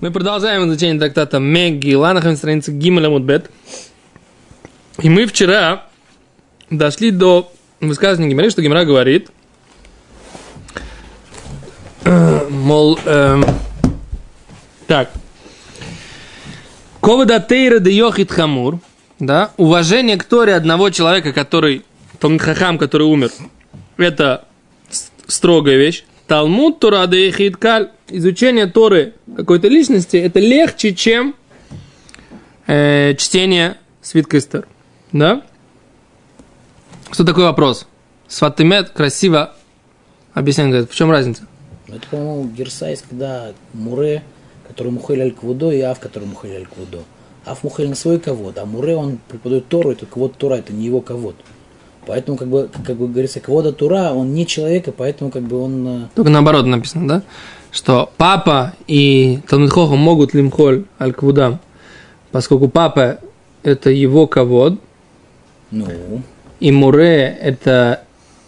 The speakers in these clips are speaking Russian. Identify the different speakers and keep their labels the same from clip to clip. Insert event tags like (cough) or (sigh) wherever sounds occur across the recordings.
Speaker 1: Мы продолжаем изучение трактата Мегила, находимся на странице Гимеля Мудбет. И мы вчера дошли до высказывания Гимеля, что Гимера говорит, э, мол, эм, так, Ковада Тейра де Йохит Хамур, да, уважение к Торе одного человека, который, Хахам, который умер, это строгая вещь. תלמוד תורה דיחיד קל, изучение Торы какой-то личности, это легче, чем э, чтение свитка Эстер. Да? Что такой вопрос? Сфат Эмет красиво объясняет, говорит, в чем разница?
Speaker 2: Это, по-моему, Герсайс, когда מורה, который מוחל על כבודו, и אב, который מוחל על כבודו. אב מוחל на свой כבוד, а מורה, он преподает Тору, это כבוד תורה, это не его כבוד. Поэтому, как бы, как бы говорится, квода Тура, он не человек, и поэтому, как бы, он... Э,
Speaker 1: Только наоборот написано, да? Что папа и Талмитхоха могут лимхоль аль квудам, поскольку папа – это его ковод,
Speaker 2: ну.
Speaker 1: и Муре – это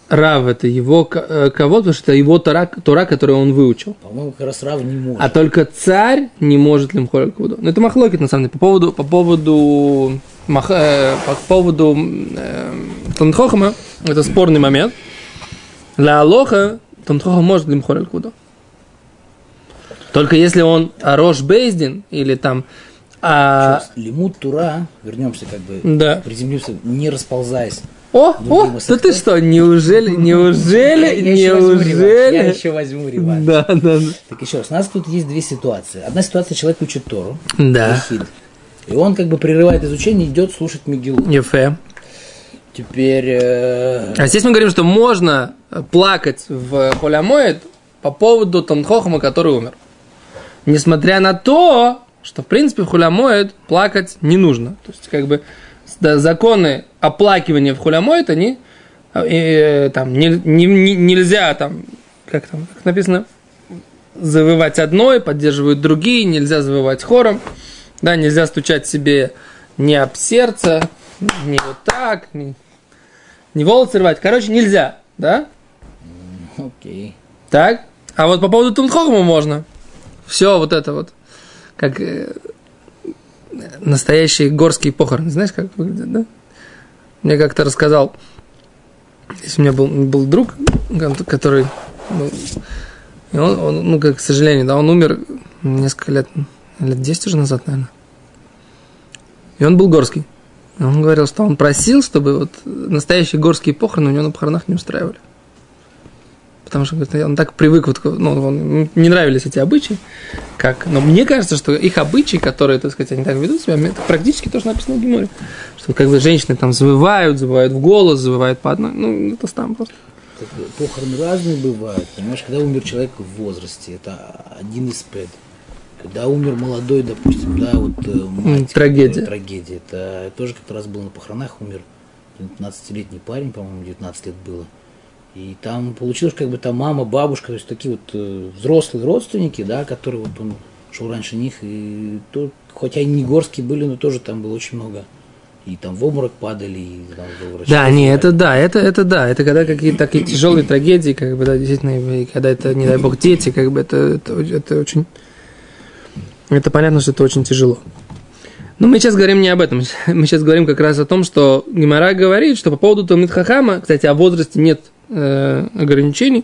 Speaker 1: Рав – это его э, ковод, потому что это его Тора, Тора который он выучил.
Speaker 2: По-моему, как раз Рав не может.
Speaker 1: А только царь не может лимхоль квуду. Но это махлокит, на самом деле, по поводу, по поводу Мах, э, по поводу э, Танхохама, это спорный момент. Для Алоха Танхоха может лимхор аль куда. Только если он Рош Бейздин или там
Speaker 2: а... Лимут Тура, вернемся как бы,
Speaker 1: да.
Speaker 2: приземлимся, не расползаясь.
Speaker 1: О, о, да ты что, неужели, неужели, (laughs) неужели?
Speaker 2: Я еще возьму реванш.
Speaker 1: Да, да, да.
Speaker 2: Так еще раз, у нас тут есть две ситуации. Одна ситуация, человек учит Тору.
Speaker 1: Да.
Speaker 2: И он как бы прерывает изучение, идет слушать Мигилу.
Speaker 1: Ефе.
Speaker 2: Теперь... Э...
Speaker 1: А здесь мы говорим, что можно плакать в Холямоид по поводу Танхохама, который умер. Несмотря на то, что, в принципе, в Хулямоид плакать не нужно. То есть, как бы, да, законы оплакивания в Хулямоид, они э, там, не, не, не, нельзя там, как там, как написано, завывать одной, поддерживают другие, нельзя завывать хором. Да, нельзя стучать себе не об сердце, не вот так, не, не волосы рвать. Короче, нельзя, да?
Speaker 2: Окей. Okay.
Speaker 1: Так? А вот по поводу Тунхохма можно. Все вот это вот. Как э, настоящие горские похороны. Знаешь, как выглядят, да? Мне как-то рассказал, если у меня был, был друг, который, ну, он, он, ну, как, к сожалению, да, он умер несколько лет лет 10 уже назад, наверное. И он был горский. Он говорил, что он просил, чтобы вот настоящие горские похороны у него на похоронах не устраивали. Потому что говорит, он так привык, вот, ну, он, не нравились эти обычаи. Как, но мне кажется, что их обычаи, которые, так сказать, они так ведут себя, это практически тоже написано в Гиморе. Что как бы женщины там завывают, завывают в голос, завывают по одной. Ну, это там просто.
Speaker 2: Похороны разные бывают. Понимаешь, когда умер человек в возрасте, это один из пед. Когда умер молодой, допустим, да, вот э, мать,
Speaker 1: трагедия.
Speaker 2: трагедия. Это тоже как-то раз был на похоронах, умер 15-летний парень, по-моему, 19 лет было. И там получилось, как бы там мама, бабушка, то есть такие вот э, взрослые родственники, да, которые вот он шел раньше них, и то, хотя они не горские были, но тоже там было очень много. И там в обморок падали, и там
Speaker 1: Да, не, это да, это, это да, это когда какие-то такие тяжелые трагедии, как бы, да, действительно, и когда это, не дай бог, дети, как бы, это, это, это очень это понятно, что это очень тяжело. Но мы сейчас говорим не об этом. (laughs) Мы сейчас говорим как раз о том, что Гимара говорит, что по поводу Талмит Хахама, кстати, о возрасте нет э, ограничений,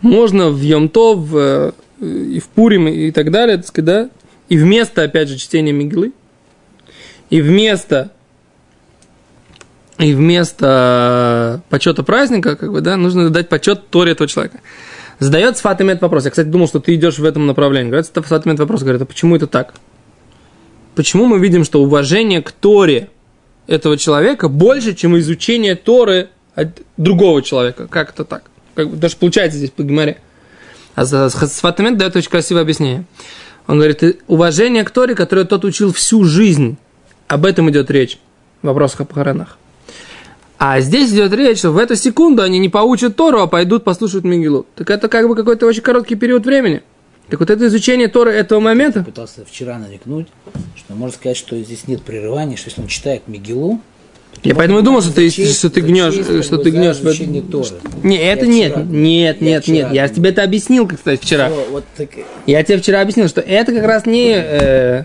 Speaker 1: можно в Йомто, в, э, и в Пурим и так далее, так сказать, да, и вместо, опять же, чтения Мигилы, и вместо и вместо почета праздника, как бы, да, нужно дать почет Торе этого человека. Задает Сфатимет вопрос. Я, кстати, думал, что ты идешь в этом направлении. Говорит, Сфатимет вопрос, говорит, а почему это так? Почему мы видим, что уважение к Торе этого человека больше, чем изучение Торы от другого человека? Как это так? Как, даже получается здесь по Гимаре. А Сфатимет дает очень красивое объяснение. Он говорит, уважение к Торе, которое тот учил всю жизнь, об этом идет речь в вопросах о похоронах. А здесь идет речь, что в эту секунду они не получат Тору, а пойдут послушать Мигилу. Так это как бы какой-то очень короткий период времени. Так вот это изучение Торы этого момента.
Speaker 2: Я пытался вчера намекнуть, что можно сказать, что здесь нет прерывания, что если он читает Мигилу,
Speaker 1: Я поэтому и думал, что ты,
Speaker 2: Зачесть-
Speaker 1: что ты гнешь,
Speaker 2: зачесть, как
Speaker 1: что ты гнешь.
Speaker 2: Торы.
Speaker 1: Не, это
Speaker 2: Я
Speaker 1: нет,
Speaker 2: вчера-
Speaker 1: нет, нет, нет. Я тебе это объяснил, кстати, вчера.
Speaker 2: Всё, вот так,
Speaker 1: Я тебе вчера объяснил, что это как раз не, э,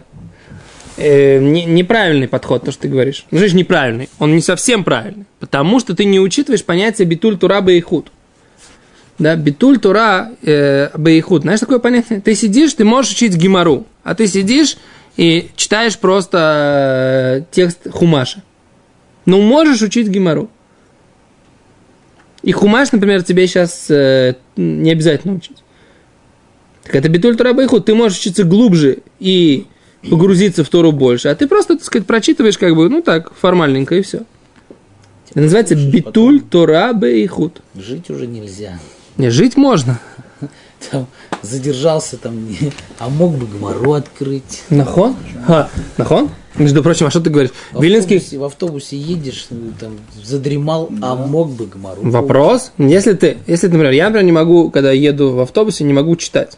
Speaker 1: э, не- неправильный подход, то, что ты говоришь. Ну, знаешь, неправильный. Он не совсем правильный. Потому что ты не учитываешь понятие битуль тура бейхуд. Да, битуль тура э, бейхуд. Знаешь, такое понятие? Ты сидишь, ты можешь учить гемору, а ты сидишь и читаешь просто э, текст хумаша. Ну, можешь учить гемору. И хумаш, например, тебе сейчас не обязательно учить. Так это битуль Тора Байхуд. Ты можешь учиться глубже и погрузиться в Тору больше, а ты просто, так сказать, прочитываешь как бы, ну так, формальненько и все. Это называется
Speaker 2: Слушай,
Speaker 1: битуль Тора Байхуд.
Speaker 2: жить уже нельзя.
Speaker 1: Не, жить можно. (laughs)
Speaker 2: Там задержался там, не- а мог бы Гмару открыть.
Speaker 1: Нахон? А, нахон? Между прочим, а что ты говоришь?
Speaker 2: В
Speaker 1: Виленский...
Speaker 2: автобусе, в автобусе едешь, ну, там задремал, а мог бы Гмару.
Speaker 1: Вопрос, если ты, если, например, я, например, не могу, когда еду в автобусе, не могу читать.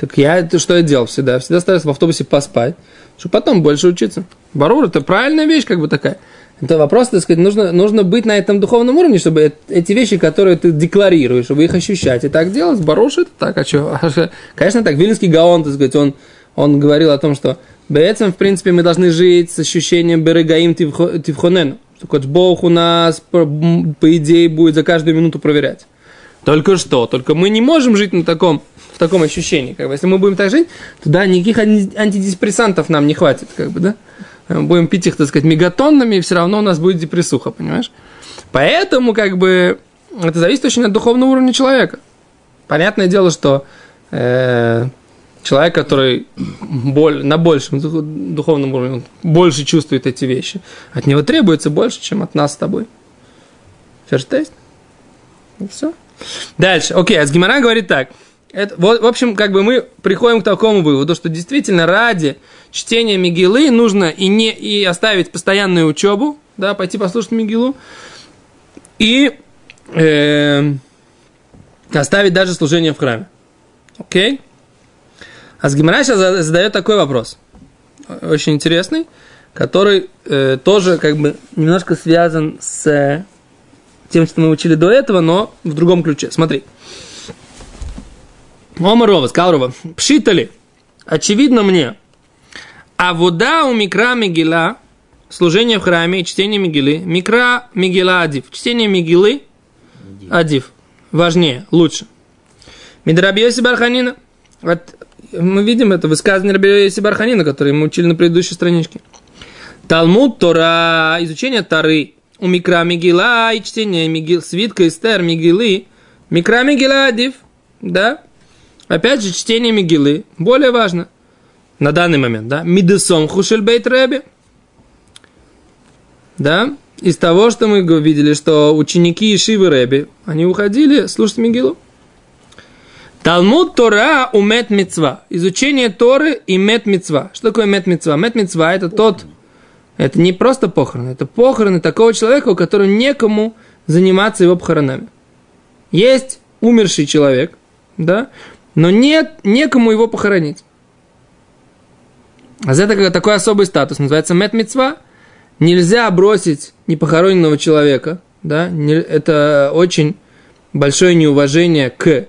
Speaker 1: Так я, это что я делал всегда? Всегда стараюсь в автобусе поспать, чтобы потом больше учиться. Барур, это правильная вещь, как бы такая. Это вопрос, так сказать, нужно, нужно быть на этом духовном уровне, чтобы эти вещи, которые ты декларируешь, чтобы их ощущать и так делать. Баруш это так, (laughs) а что? Конечно, так, Вильнинский Гаон, так сказать, он, он говорил о том, что Бецем, в принципе, мы должны жить с ощущением Берегаим Тивхо- Тивхонену. Что Коч Бог у нас, по, идее, будет за каждую минуту проверять. Только что, только мы не можем жить на таком, таком ощущении. Как бы, если мы будем так жить, то да, никаких анти- антидепрессантов нам не хватит, как бы, да. Мы Будем пить их, так сказать, мегатоннами, и все равно у нас будет депрессуха, понимаешь? Поэтому, как бы, это зависит очень от духовного уровня человека. Понятное дело, что э, человек, который боль, на большем дух- духовном уровне, он больше чувствует эти вещи, от него требуется больше, чем от нас с тобой. Ферштейст? И все. Дальше. Окей, а с Гимара говорит так. Это, вот, в общем, как бы мы приходим к такому выводу, что действительно ради чтения Мигилы нужно и, не, и оставить постоянную учебу, да, пойти послушать Мигилу, и э, оставить даже служение в храме. Окей? А с Гимара сейчас за- задает такой вопрос, очень интересный, который э, тоже как бы немножко связан с тем, что мы учили до этого, но в другом ключе. Смотри. Омарова, сказал Рова, пшитали, очевидно мне, а вода у микра Мигела, служение в храме и чтение Мигелы, микра Мигела Адив, чтение Мигелы Адив, важнее, лучше. Мидрабиоси Барханина, вот мы видим это высказывание Рабиоси Барханина, которое мы учили на предыдущей страничке. Талмуд Тора, изучение Тары, у Микра Мигила и чтение Мигил, свитка Эстер Мигилы, Микра Мигила Адив, да? Опять же, чтение Мигилы более важно на данный момент, да? Мидесом Хушель Бейт Рэби, да? Из того, что мы видели, что ученики Ишивы Рэби, они уходили слушать Мигилу. Талмуд Тора у Мет Мицва. Изучение Торы и Мет Мицва. Что такое Мет Мицва? Мет Мицва это тот, это не просто похороны, это похороны такого человека, у которого некому заниматься его похоронами. Есть умерший человек, да, но нет некому его похоронить. А за это такой особый статус, называется Мет. Нельзя бросить непохороненного человека, да, это очень большое неуважение к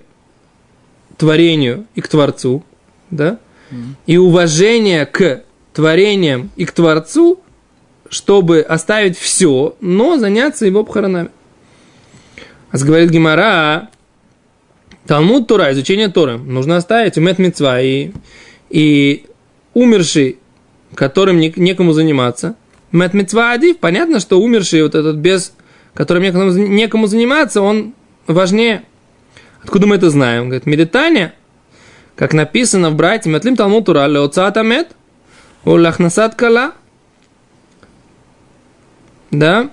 Speaker 1: творению и к Творцу, да, и уважение к творениям и к Творцу, чтобы оставить все, но заняться его похоронами. А говорит Гимара, Талмуд Тора, изучение Торы, нужно оставить умет мецва и, и умерший, которым не- некому заниматься. Мет мецва адив, понятно, что умерший вот этот без, которым некому, некому заниматься, он важнее. Откуда мы это знаем? Говорит, медитание, как написано в братье Метлим Талмуд Тура, Леоцат Амет, Улахнасат Кала. Да?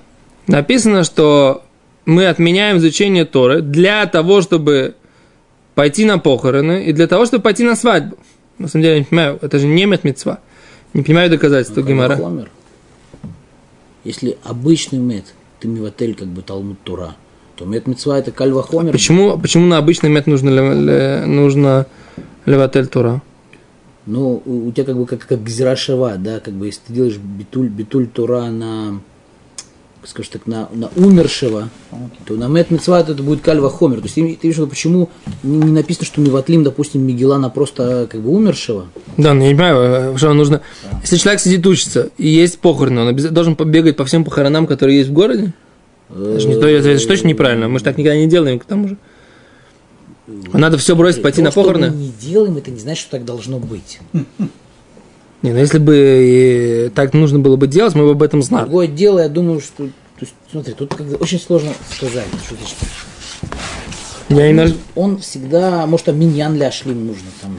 Speaker 1: Написано, что мы отменяем изучение Торы для того, чтобы пойти на похороны и для того, чтобы пойти на свадьбу. На самом деле, я не понимаю, это же не мецва. Не понимаю доказательства Гимара.
Speaker 2: Если обычный мед, ты миватель как бы Талмуд Тура, то мед мецва это кальва хомер.
Speaker 1: Почему, почему на обычный мет нужно, ле- ле- нужно леватель Тура?
Speaker 2: Ну, у, у тебя как бы как, как гзирашева, да, как бы если ты делаешь битуль, битуль Тура на скажем так, на, на умершего, то на мет мецва это будет кальва хомер. То есть ты, ты видишь, почему не, написано, что миватлим, допустим, Мигела на просто как бы умершего?
Speaker 1: Да, ну я не понимаю, что нужно. Если человек сидит учится и есть похороны, он обязательно должен побегать по всем похоронам, которые есть в городе? Это же, не, это же точно неправильно. Мы же так никогда не делаем, к тому же. Надо все бросить, пойти
Speaker 2: То,
Speaker 1: на
Speaker 2: что
Speaker 1: похороны.
Speaker 2: мы не делаем, это не значит, что так должно быть.
Speaker 1: Не, ну если бы э, так нужно было бы делать, мы бы об этом знали.
Speaker 2: Другое дело, я думаю, что... То есть, смотри, тут как очень сложно сказать, что значит.
Speaker 1: Я иногда...
Speaker 2: Он всегда, может, там миньян ля шлим нужно там.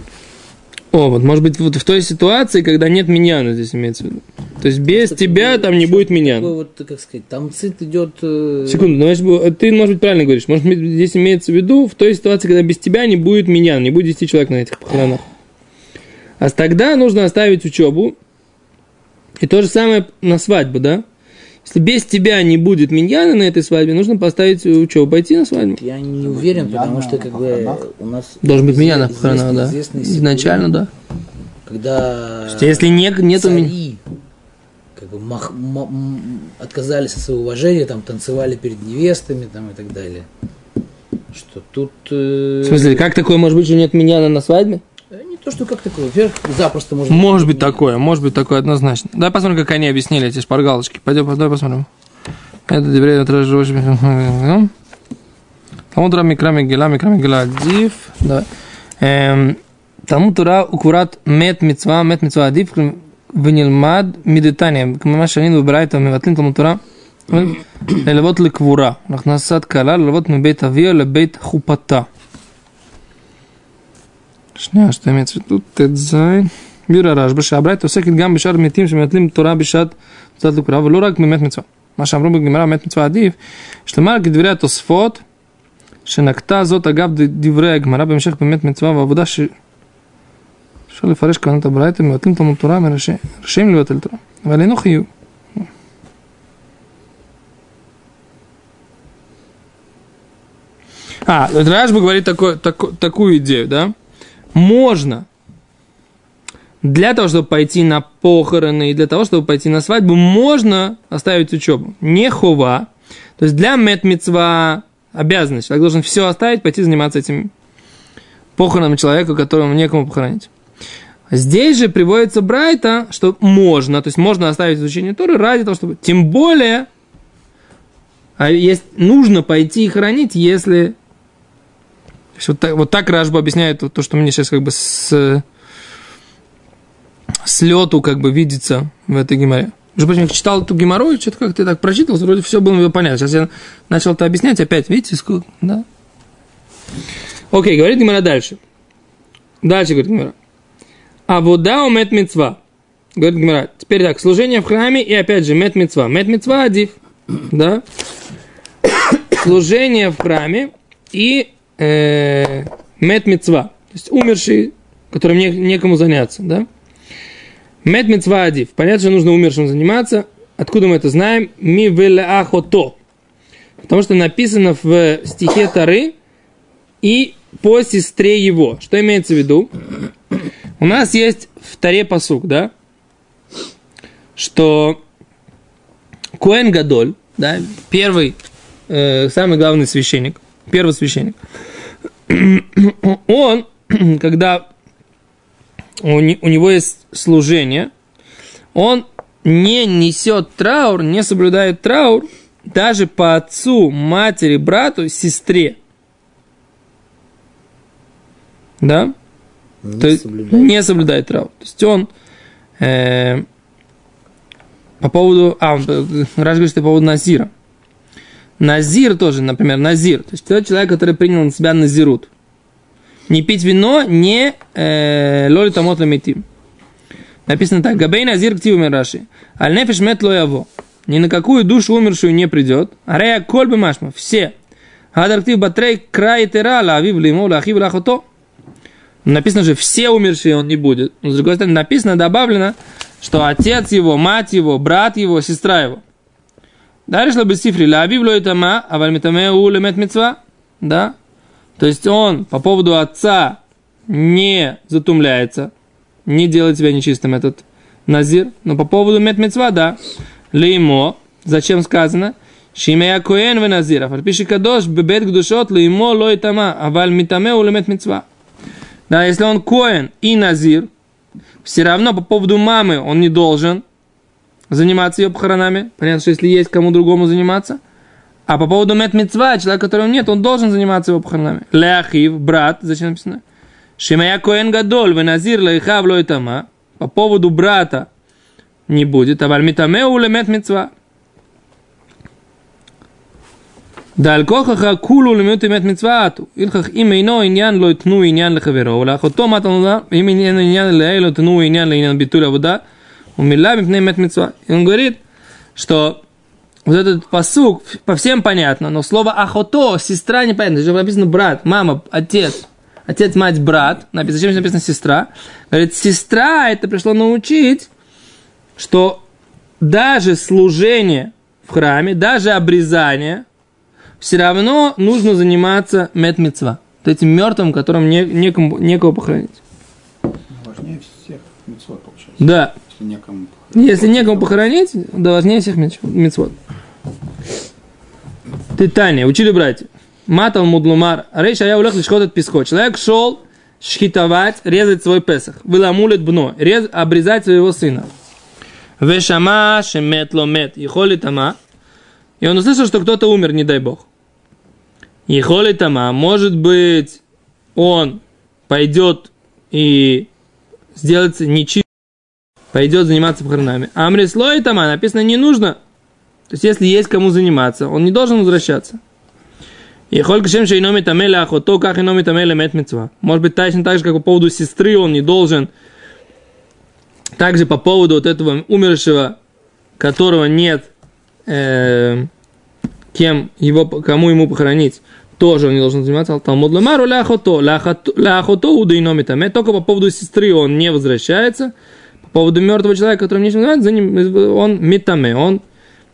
Speaker 1: О, вот может быть вот в той ситуации, когда нет миньяна, здесь имеется в виду. То есть без тебя там не будет
Speaker 2: Такой
Speaker 1: миньяна.
Speaker 2: вот, как сказать, там цит идет... э,
Speaker 1: Секунду, ну, значит, бу- ты, может быть, правильно говоришь. Может, быть, здесь имеется в виду в той ситуации, когда без тебя не будет миньяна, не будет 10 человек на этих похоронах. А тогда нужно оставить учебу. И то же самое на свадьбу, да? Если без тебя не будет миньяна на этой свадьбе, нужно поставить учебу, пойти на свадьбу.
Speaker 2: Я не уверен,
Speaker 3: Миньяна
Speaker 2: потому что как бы у нас...
Speaker 1: Должен быть миньян на похоронах, да. Изначально, да.
Speaker 2: Когда
Speaker 1: Если не, нету миньяна.
Speaker 2: цари как бы мах- м- м- отказались от своего уважения, там танцевали перед невестами там, и так далее. Что тут... э,
Speaker 1: В смысле, как такое может быть, что нет миньяна на свадьбе?
Speaker 2: э, Не то, что как такое. Во-первых, запросто можно...
Speaker 1: Может быть такое, может быть такое однозначно. Давай посмотрим, как они объяснили эти шпаргалочки. Пойдем, давай посмотрим. Это евреи отражающие. Талмуд Ра Микра Мегила, Микра Мегила Адив. Давай. Эм, Талмуд Тура укурат мет мецва, мет мецва адив, ונלמד מדתניא, כמו שראינו בברייתא, מבטלים תלמוד תורה, ללוות לקבורה, הכנסת כלה, ללוות מבית אביה לבית חופתה. שנייה, שאתה אמת, ט"ז. בירה רשב"א, שהברייתא עוסקת גם בשאר מתים שמבטלים תורה בשעת מצוות לקבורה, ולא רק באמת מצווה. מה שאמרו בגמרא, באמת מצווה עדיף, יש לומר כדברי התוספות, שנקטה זאת אגב דברי הגמרא בהמשך באמת מצווה ועבודה ש... אפשר לפרש כוונת הברייתא, מבטלים תלמוד תורה, רשאים לבטל תורה, אבל אינו חיוב. А, вот Рашба говорит такой, тако- такую идею, да? Можно для того, чтобы пойти на похороны и для того, чтобы пойти на свадьбу, можно оставить учебу. Не хова. То есть для метмицва обязанность. Человек должен все оставить, пойти заниматься этим похороном человека, которому некому похоронить. Здесь же приводится Брайта, что можно, то есть можно оставить изучение Торы ради того, чтобы... Тем более, а есть, нужно пойти и хоронить, если... Есть вот, так, вот так Рашба объясняет то, что мне сейчас как бы с, с как бы видится в этой геморе. Между прочим, я читал эту геморрой, что-то как-то так прочитал, вроде все было понятно. Сейчас я начал это объяснять, опять, видите, сколько, да? Окей, говорит Гимара дальше. Дальше говорит Гимара. А вода у мет мецва. Говорит Гимара. Теперь так, служение в храме и опять же мет мецва. Мет мецва адив. Да? (coughs) Служение в храме и э, мет мецва. То есть умерший, которым не, некому заняться. Да? Мет мецва адив. Понятно, что нужно умершим заниматься. Откуда мы это знаем? Ми ахото. Потому что написано в стихе Тары и по сестре его. Что имеется в виду? У нас есть в Таре посук, да? Что Коэн Гадоль, да, первый, э, самый главный священник, первый священник, он, (clears throat) когда у него есть служение, он не несет траур, не соблюдает траур даже по отцу, матери, брату, сестре. Да?
Speaker 2: Не
Speaker 1: То есть
Speaker 2: соблюдает.
Speaker 1: не соблюдает траур. То есть он э, по поводу... А, он, э, Раш говорит, что по поводу Назира. Назир тоже, например, Назир. То есть тот человек, который принял на себя Назирут. Не пить вино, не э, лоли тамот ламитим. Написано так. Габей Назир ктиву Раши. Аль нефиш мет ло яво. Ни на какую душу умершую не придет. Арея кольбы машма. Все. Хадар ктив батрей край тера лавив лимо лахив лахото. Написано же, все умершие он не будет. Но, с другой стороны, написано, добавлено, что отец его, мать его, брат его, сестра его. Дальше чтобы сифри лабив лоитама, а вальмитаме улемет мецва. Да? То есть он по поводу отца не затумляется, не делает себя нечистым этот назир. Но по поводу мет мецва, да. לאמו, Зачем сказано? שאם היה כהן ונזיר. אף על פי שקדוש בב׳ קדושות לאמו לא יטמא, אבל מיטמא הוא למת מצוה. Да, если он Коэн и Назир, все равно по поводу мамы он не должен заниматься ее похоронами. Понятно, что если есть кому другому заниматься. А по поводу мет мецва, человек, которого нет, он должен заниматься его похоронами. Ляхив, брат, зачем написано? Шимая Коэн Гадоль, Веназир Лайхав Лой Тама. По поводу брата не будет. Аваль митаме улемет мецва. דעל כוכך כולו למיעוט אמת מצוות, הלכך אם אינו עניין לא יתנו עניין לחברו, ולאחותו מה תנודה, אם עניין עניין לעיל לא תנו עניין לעניין ביטול עבודה, умерла мипней мет митцва. И он говорит, что вот этот посук по всем понятно, но слово ахото, сестра непонятно. Здесь написано брат, мама, отец. Отец, мать, брат. Написано, зачем здесь написано сестра? Говорит, сестра это пришло научить, что даже служение в храме, даже обрезание, все равно нужно заниматься метмецва. Вот этим мертвым, которым не, некому, некого похоронить.
Speaker 3: Важнее всех митцвот, получается.
Speaker 1: Да.
Speaker 3: Если некому
Speaker 1: Если некому похоронить, да важнее всех. Ты, Таня, учили братья. Матал мудлумар. Рейша я улег лишь от песко. Человек шел шхитовать, резать свой песах. Выламулит бно. Рез, обрезать своего сына. Вешама шемет ломет. Ехоли тама. И он услышал, что кто-то умер, не дай бог. Ехоли тама. Может быть, он пойдет и сделается нечистым пойдет заниматься похоронами. А Амри слой тама написано не нужно. То есть, если есть кому заниматься, он не должен возвращаться. И холь кшем шейноми тамеля ахото, как и номи тамеля мет. Может быть, точно так же, как по поводу сестры, он не должен. Также по поводу вот этого умершего, которого нет, э, кем его, кому ему похоронить, тоже он не должен заниматься. Талмуд ламару ля ахото, ля ахото удайноми таме. Только по поводу сестры он не возвращается. По поводу мертвого человека, которым нечем заниматься, за ним, он метаме, он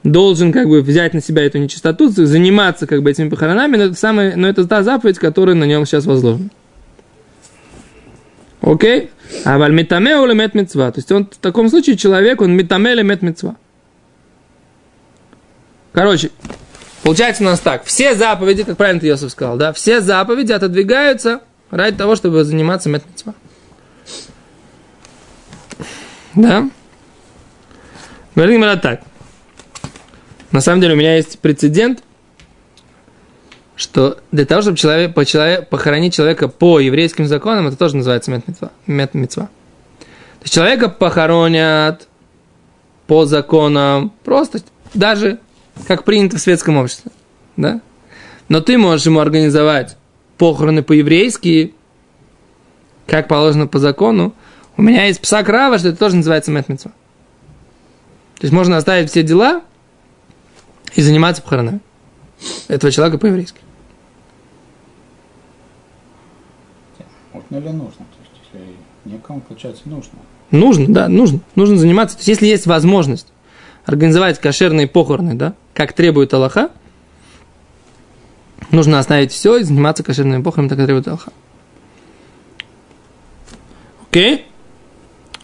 Speaker 1: должен как бы взять на себя эту нечистоту, заниматься как бы этими похоронами, но это, самое, но это та заповедь, которая на нем сейчас возложена. Окей? А валь метаме уле мет мецва. То есть он в таком случае человек, он метаме или мет мецва. Короче, получается у нас так. Все заповеди, как правильно ты, Йосиф сказал, да, все заповеди отодвигаются ради того, чтобы заниматься мет мецва. Да? Говорит Гимара так. На самом деле у меня есть прецедент, что для того, чтобы человек, по человек, похоронить человека по еврейским законам, это тоже называется метмитва. метмитва. То есть человека похоронят по законам, просто даже как принято в светском обществе. Да? Но ты можешь ему организовать похороны по-еврейски, как положено по закону. У меня есть псак Рава, что это тоже называется метмитва. То есть можно оставить все дела и заниматься похоронами этого человека по-еврейски.
Speaker 3: Можно или нужно? То есть, если некому, получается, нужно.
Speaker 1: Нужно, да, нужно. Нужно заниматься. То есть, если есть возможность организовать кошерные похороны, да, как требует Аллаха, нужно оставить все и заниматься кошерными похоронами, так как требует Аллаха. Окей?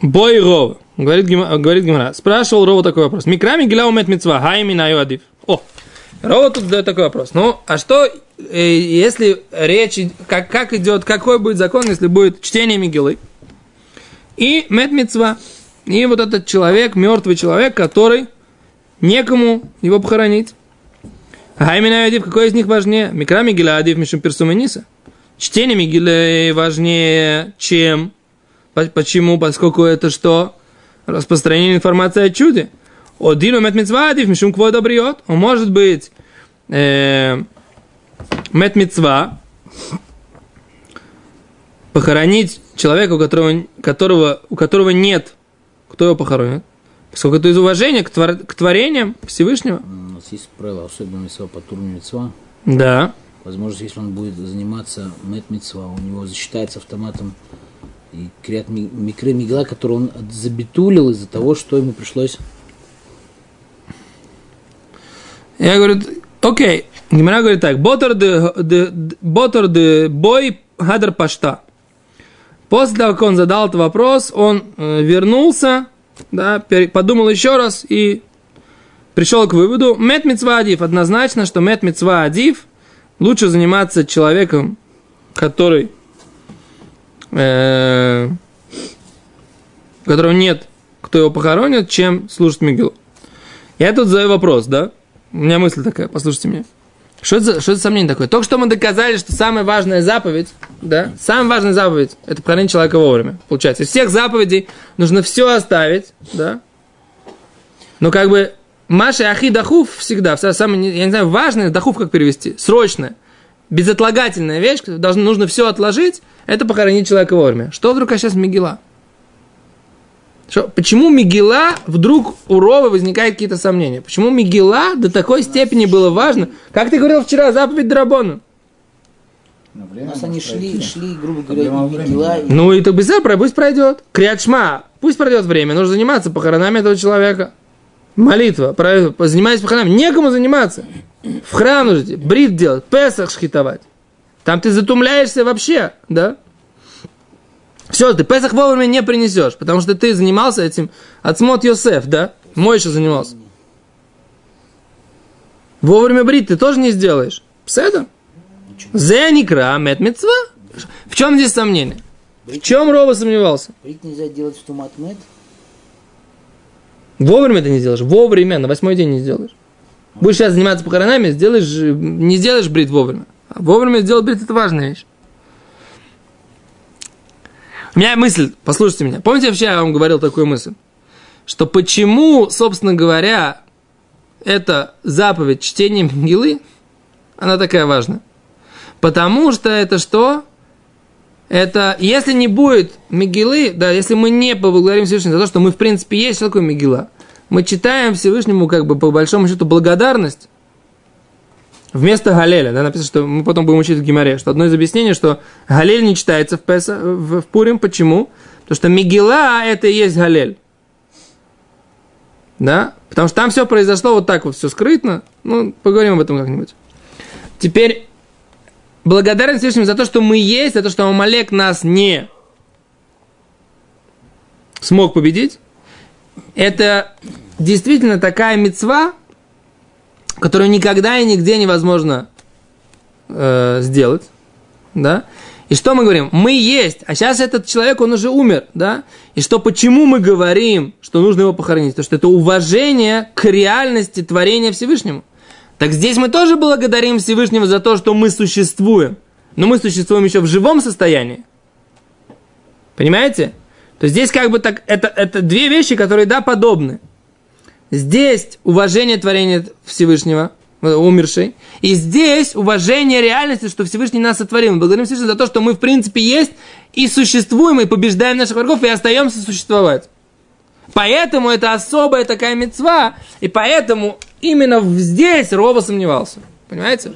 Speaker 1: Бой Рова. Говорит, говорит Гимара. Спрашивал Рова такой вопрос. Микрами гиля умет митцва, хайми на адив. О, Рова тут задает такой вопрос. Ну, а что, э, если речь, как, как идет, какой будет закон, если будет чтение Мигилы? И мет митцва. И вот этот человек, мертвый человек, который некому его похоронить. Хайми на адив, какой из них важнее? Микра Мигиля адив мишум персумениса. Чтение Мигилы важнее, чем Почему? Поскольку это что? Распространение информации о чуде. Один мет митцвадив, мишум квой добриот. Он может быть э, мет митцва, похоронить человека, у которого, которого, у которого нет, кто его похоронит. Поскольку это из уважения к, твор, к творениям Всевышнего.
Speaker 2: У нас есть правило, особенно митцва по турню митцва.
Speaker 1: Да.
Speaker 2: Возможно, если он будет заниматься мет митцва, у него засчитается автоматом и ми- микры мигла, который он забитулил из-за того, что ему пришлось
Speaker 1: Я говорю, окей. Гимара говорит так. Ботор де, бой хадр пашта. После того, как он задал этот вопрос, он э, вернулся, да, подумал еще раз и пришел к выводу, мет мецва адив, однозначно, что мет мецва адив лучше заниматься человеком, который, э, которого нет, кто его похоронит, чем служит Мигелу. Я тут задаю вопрос, да? У меня мысль такая, послушайте меня. Что это, за, что это за сомнение такое? Только что мы доказали, что самая важная заповедь, да, самая важная заповедь – это похоронить человека вовремя. Получается, из всех заповедей нужно все оставить, да. Но как бы Маша Ахи Дахув всегда, самое, я не знаю, важное, Дахув как перевести, срочное, безотлагательная вещь, должно, нужно все отложить, это похоронить человека вовремя. Что вдруг а сейчас Мигела? Что, почему Мигела вдруг у Ровы возникают какие-то сомнения? Почему Мигела до такой степени было важно? Как ты говорил вчера, заповедь Драбону?
Speaker 2: У нас они шли, шли, грубо говоря, Мигела. И...
Speaker 1: Ну и так быстро, пусть пройдет. Криадшма, пусть пройдет время, нужно заниматься похоронами этого человека. Молитва, занимаясь похоронами. Некому заниматься. В храм нужно брит делать, Песах шхитовать. Там ты затумляешься вообще, да? Все, ты Песах вовремя не принесешь, потому что ты занимался этим от Смот Йосеф, да? Мой еще занимался. Вовремя брить ты тоже не сделаешь. Пседа? Зеникра мет мецва. В чем здесь сомнение? В чем Рова сомневался?
Speaker 2: Брить нельзя делать в тумат мед?
Speaker 1: Вовремя ты не сделаешь. Вовремя, на восьмой день не сделаешь. Будешь сейчас заниматься похоронами, сделаешь, не сделаешь брит вовремя. А вовремя сделать брит – это важная вещь. У меня мысль, послушайте меня. Помните, вообще я вам говорил такую мысль? Что почему, собственно говоря, эта заповедь чтения Мгилы, она такая важная? Потому что это что? Это, если не будет Мигилы, да, если мы не поблагодарим Всевышнего за то, что мы, в принципе, есть, что такое Мигила? Мы читаем Всевышнему, как бы, по большому счету, благодарность, Вместо Галеля, да, написано, что мы потом будем учить в Гимаре, что одно из объяснений, что Галель не читается в, Песа, в, в Пурим. Почему? Потому что Мигела это и есть Галель. Да? Потому что там все произошло вот так вот, все скрытно. Ну, поговорим об этом как-нибудь. Теперь, благодарность Всевышнему за то, что мы есть, за то, что Амалек нас не смог победить. Это действительно такая мецва, которую никогда и нигде невозможно э, сделать, да, и что мы говорим? Мы есть, а сейчас этот человек, он уже умер, да? И что, почему мы говорим, что нужно его похоронить? Потому что это уважение к реальности творения Всевышнему. Так здесь мы тоже благодарим Всевышнего за то, что мы существуем. Но мы существуем еще в живом состоянии. Понимаете? То есть здесь как бы так, это, это две вещи, которые, да, подобны. Здесь уважение творения Всевышнего, э, умерший. И здесь уважение реальности, что Всевышний нас сотворил. Мы благодарим Всевышнего за то, что мы в принципе есть и существуем, и побеждаем наших врагов, и остаемся существовать. Поэтому это особая такая мецва, и поэтому именно здесь Рова сомневался. Понимаете?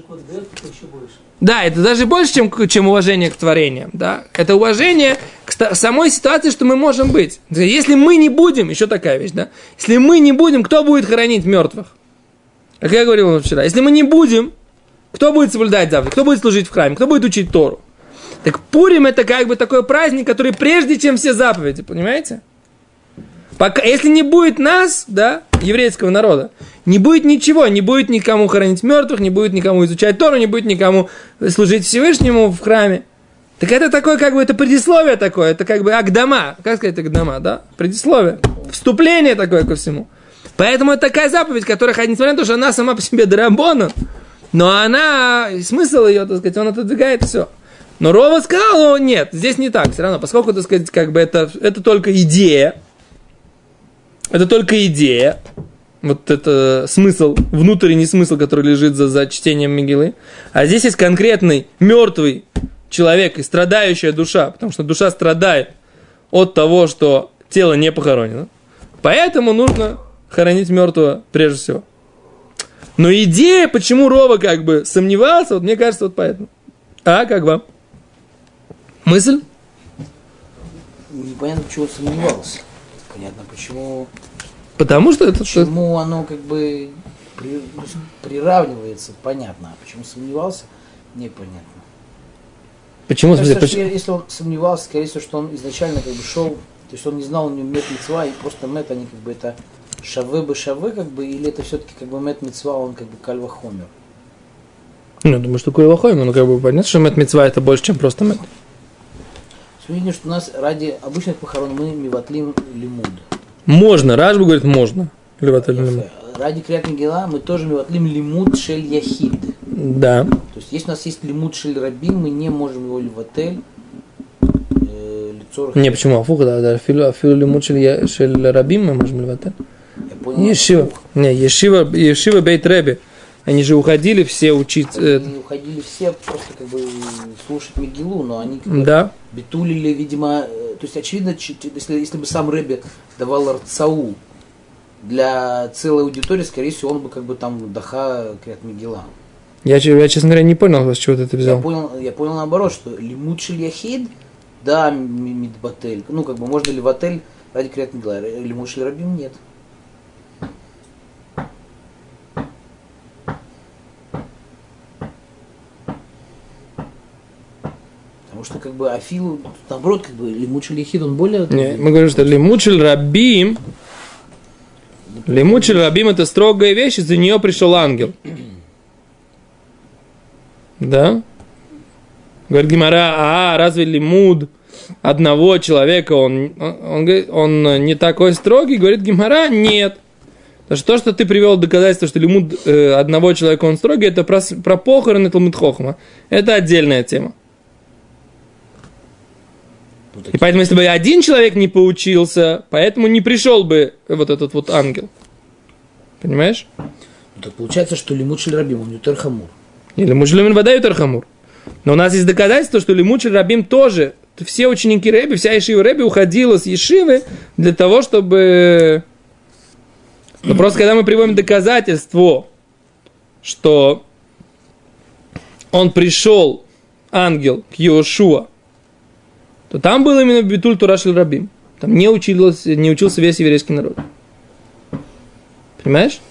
Speaker 1: Да, это даже больше, чем, чем уважение к творениям. Да? Это уважение к самой ситуации, что мы можем быть. Если мы не будем, еще такая вещь, да? Если мы не будем, кто будет хоронить мертвых? Как я говорил вчера, если мы не будем, кто будет соблюдать завтра? Кто будет служить в храме? Кто будет учить Тору? Так Пурим это как бы такой праздник, который прежде, чем все заповеди, понимаете? Пока, если не будет нас, да, еврейского народа, не будет ничего, не будет никому хоронить мертвых, не будет никому изучать Тору, не будет никому служить Всевышнему в храме. Так это такое, как бы, это предисловие такое, это как бы агдама, как сказать агдама, да? Предисловие, вступление такое ко всему. Поэтому это такая заповедь, которая, несмотря на то, что она сама по себе драбона, но она, смысл ее, так сказать, он отодвигает все. Но Рова сказал, нет, здесь не так, все равно, поскольку, так сказать, как бы это, это только идея, это только идея, вот это смысл, внутренний смысл, который лежит за, за чтением Мигилы. А здесь есть конкретный мертвый человек и страдающая душа, потому что душа страдает от того, что тело не похоронено. Поэтому нужно хоронить мертвого прежде всего. Но идея, почему Рова как бы сомневался, вот мне кажется, вот поэтому. А, как вам? Мысль?
Speaker 2: Непонятно, почему сомневался понятно, почему...
Speaker 1: Потому что это...
Speaker 2: Почему оно как бы при, приравнивается, понятно. А почему сомневался, непонятно.
Speaker 1: Почему?
Speaker 2: Кажется, почему? Если он сомневался, скорее всего, что он изначально как бы шел, то есть он не знал, у него мет мецва, и просто мет, они как бы это шаве бы шаве, как бы, или это все-таки как бы мет мецва, он как бы кальва хомер?
Speaker 1: Ну, я думаю, что Куэлахойма, ну, как бы понятно, что мет мецва это больше, чем просто мет.
Speaker 2: Мы видим, что у нас ради обычных похорон мы миватлим лимуд.
Speaker 1: Можно, Рашба говорит, можно. Лимуд.
Speaker 2: Ради Криат Мегила мы тоже миватлим лимуд шель яхид.
Speaker 1: Да.
Speaker 2: То есть, если у нас есть лимуд шель рабин, мы не можем его ливатель э,
Speaker 1: Не, почему? Афух, да, да. Филу, филу лимуд шель шель рабим мы можем
Speaker 2: понял.
Speaker 1: Ешива. Не, Ешива, Ешива Бейт Реби. Они же уходили все учить. э,
Speaker 2: Они уходили все просто как бы слушать Мегилу, но они как бы
Speaker 1: да.
Speaker 2: битулили, видимо, э, то есть очевидно, если, если бы сам Рэбби давал Арцау для целой аудитории, скорее всего, он бы как бы там даха Криат Мегила.
Speaker 1: Я, я, честно говоря, не понял, с чего ты это
Speaker 2: Я
Speaker 1: взял.
Speaker 2: понял, я понял наоборот, что лимут шель яхид, да, ми- мидбатель. Ну, как бы можно ли в отель ради Криат Мегила, лимут шель рабим нет. Что как бы Афил, наоборот, как бы лимут шель яхид, он более...
Speaker 1: Не, мы говорим, что лимучель рабим, лимучель рабим это строгая вещь, из-за нее пришел ангел. Да? Говорит Гимара, а разве лимуд одного человека, он, он, он он не такой строгий? Говорит Гимара, нет. Потому что то, что ты привел доказательство, что лимуд э, одного человека он строгий, это про, про похороны Талмуд Хохма. Это отдельная тема.
Speaker 2: Ну,
Speaker 1: И поэтому, если бы один человек не поучился, поэтому не пришел бы вот этот вот ангел. Понимаешь?
Speaker 2: ну, так получается, что лимут шель рабим, он ютер хамур.
Speaker 1: Или муджлюмин вода Тархамур. Но у нас есть доказательство, что Лимучель Рабим тоже, все ученики Рэби, вся Ешива Рэби уходила с Ешивы для того, чтобы... Но просто когда мы приводим доказательство, что он пришел, ангел, к Йошуа, то там был именно Битуль Турашель Рабим. Там не, учился, не учился весь еврейский народ. Понимаешь?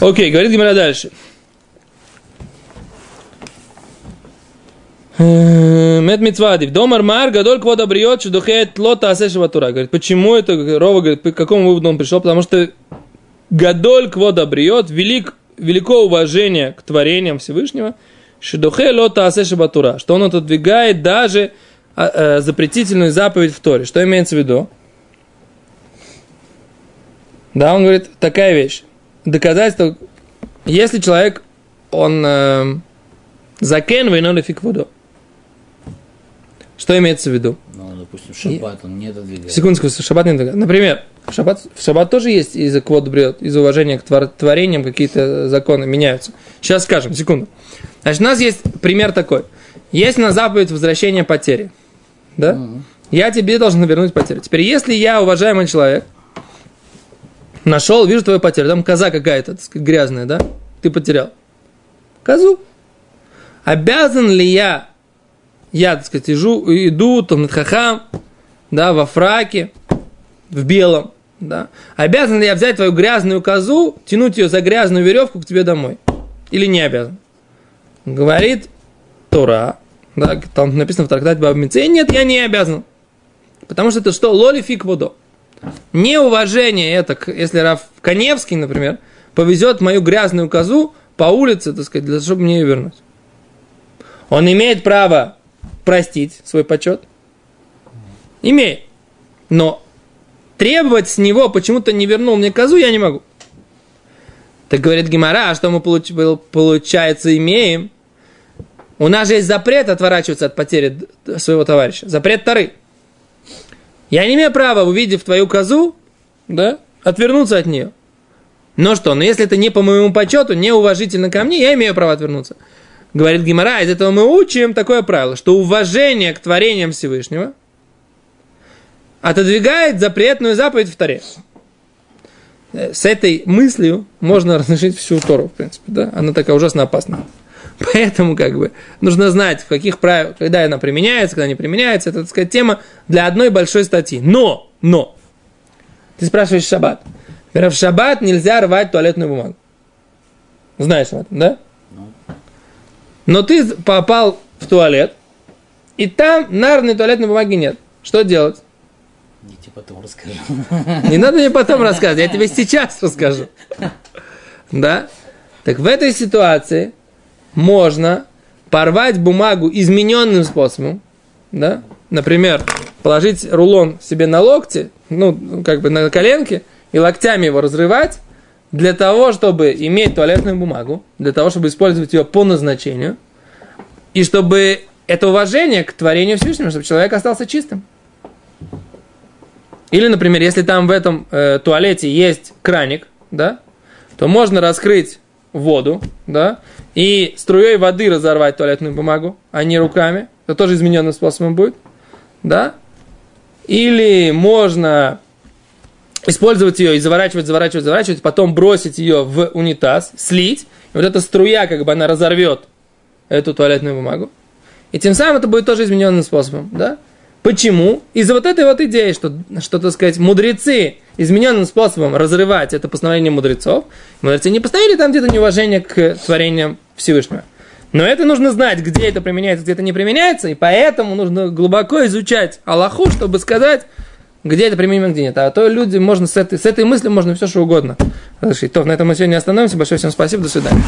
Speaker 1: Окей, говорит Гимара дальше. Мед Мицвадив. Домар Мар, Гадоль Квода Бриот, Шедухет Лота Асешева Тура. Говорит, почему это Рова говорит, к какому выводу он пришел? Потому что Гадоль Квода Бриот, велик, велико уважение к творениям Всевышнего, Шедухе Лота Асешева Тура, что он отодвигает даже а, э, запретительную заповедь в Торе. Что имеется в виду? Да, он говорит, такая вещь. Доказательство, если человек, он э, закен войной фиг водо. Что имеется в виду?
Speaker 2: Ну, допустим, шаббат он не отодвигает.
Speaker 1: Секундочку, шаббат не доказательство. Например, в шаббат, в шаббат тоже есть из-за квот брет, из уважения к твор- творениям какие-то законы меняются. Сейчас скажем, секунду. Значит, у нас есть пример такой. Есть на заповедь возвращения потери. Да? Я тебе должен вернуть потерю. Теперь, если я, уважаемый человек, нашел, вижу твою потерю, там коза какая-то, сказать, грязная, да? Ты потерял. Козу. Обязан ли я, я, так сказать, иду, иду там, хахам, да, во фраке, в белом, да, обязан ли я взять твою грязную козу, тянуть ее за грязную веревку к тебе домой? Или не обязан? Говорит Тора, да, там написано в трактате Бабмице, нет, я не обязан. Потому что это что? Лоли фиг водо. Неуважение это, если Раф Коневский, например, повезет мою грязную козу по улице, так сказать, для того, чтобы мне ее вернуть. Он имеет право простить свой почет. Имеет. Но требовать с него, почему-то не вернул мне козу, я не могу. Так говорит Гимара, а что мы получ- получается имеем? У нас же есть запрет отворачиваться от потери своего товарища. Запрет Тары. Я не имею права, увидев твою козу, да, отвернуться от нее. Но что, но если это не по моему почету, неуважительно ко мне, я имею право отвернуться. Говорит Гимара, из этого мы учим такое правило, что уважение к творениям Всевышнего отодвигает запретную заповедь в Таре. Э, С этой мыслью можно (laughs) разрешить всю Тору, в принципе, да? Она такая ужасно опасная. Поэтому, как бы, нужно знать, в каких правилах, когда она применяется, когда не применяется. Это, так сказать, тема для одной большой статьи. Но, но, ты спрашиваешь шаббат. Например, в шаббат нельзя рвать туалетную бумагу. Знаешь об этом, да? Но ты попал в туалет, и там нарной туалетной бумаги нет. Что делать?
Speaker 2: Я тебе потом расскажу.
Speaker 1: Не надо мне потом (laughs) рассказывать, я тебе сейчас расскажу. Да? Так в этой ситуации можно порвать бумагу измененным способом, да? Например, положить рулон себе на локти, ну, как бы на коленке, и локтями его разрывать, для того, чтобы иметь туалетную бумагу, для того, чтобы использовать ее по назначению, и чтобы это уважение к творению Всевышнего, чтобы человек остался чистым. Или, например, если там в этом э, туалете есть краник, да, то можно раскрыть воду, да, и струей воды разорвать туалетную бумагу, а не руками. Это тоже измененным способом будет, да. Или можно использовать ее и заворачивать, заворачивать, заворачивать, потом бросить ее в унитаз, слить, и вот эта струя, как бы она разорвет эту туалетную бумагу. И тем самым это будет тоже измененным способом, да? Почему? Из-за вот этой вот идеи, что, что, так сказать, мудрецы измененным способом разрывать это постановление мудрецов, мудрецы не поставили там где-то неуважение к творениям Всевышнего. Но это нужно знать, где это применяется, где это не применяется, и поэтому нужно глубоко изучать Аллаху, чтобы сказать, где это применимо, где нет. А то люди, можно с этой, с этой мыслью можно все что угодно. Хорошо, то на этом мы сегодня остановимся. Большое всем спасибо, до свидания.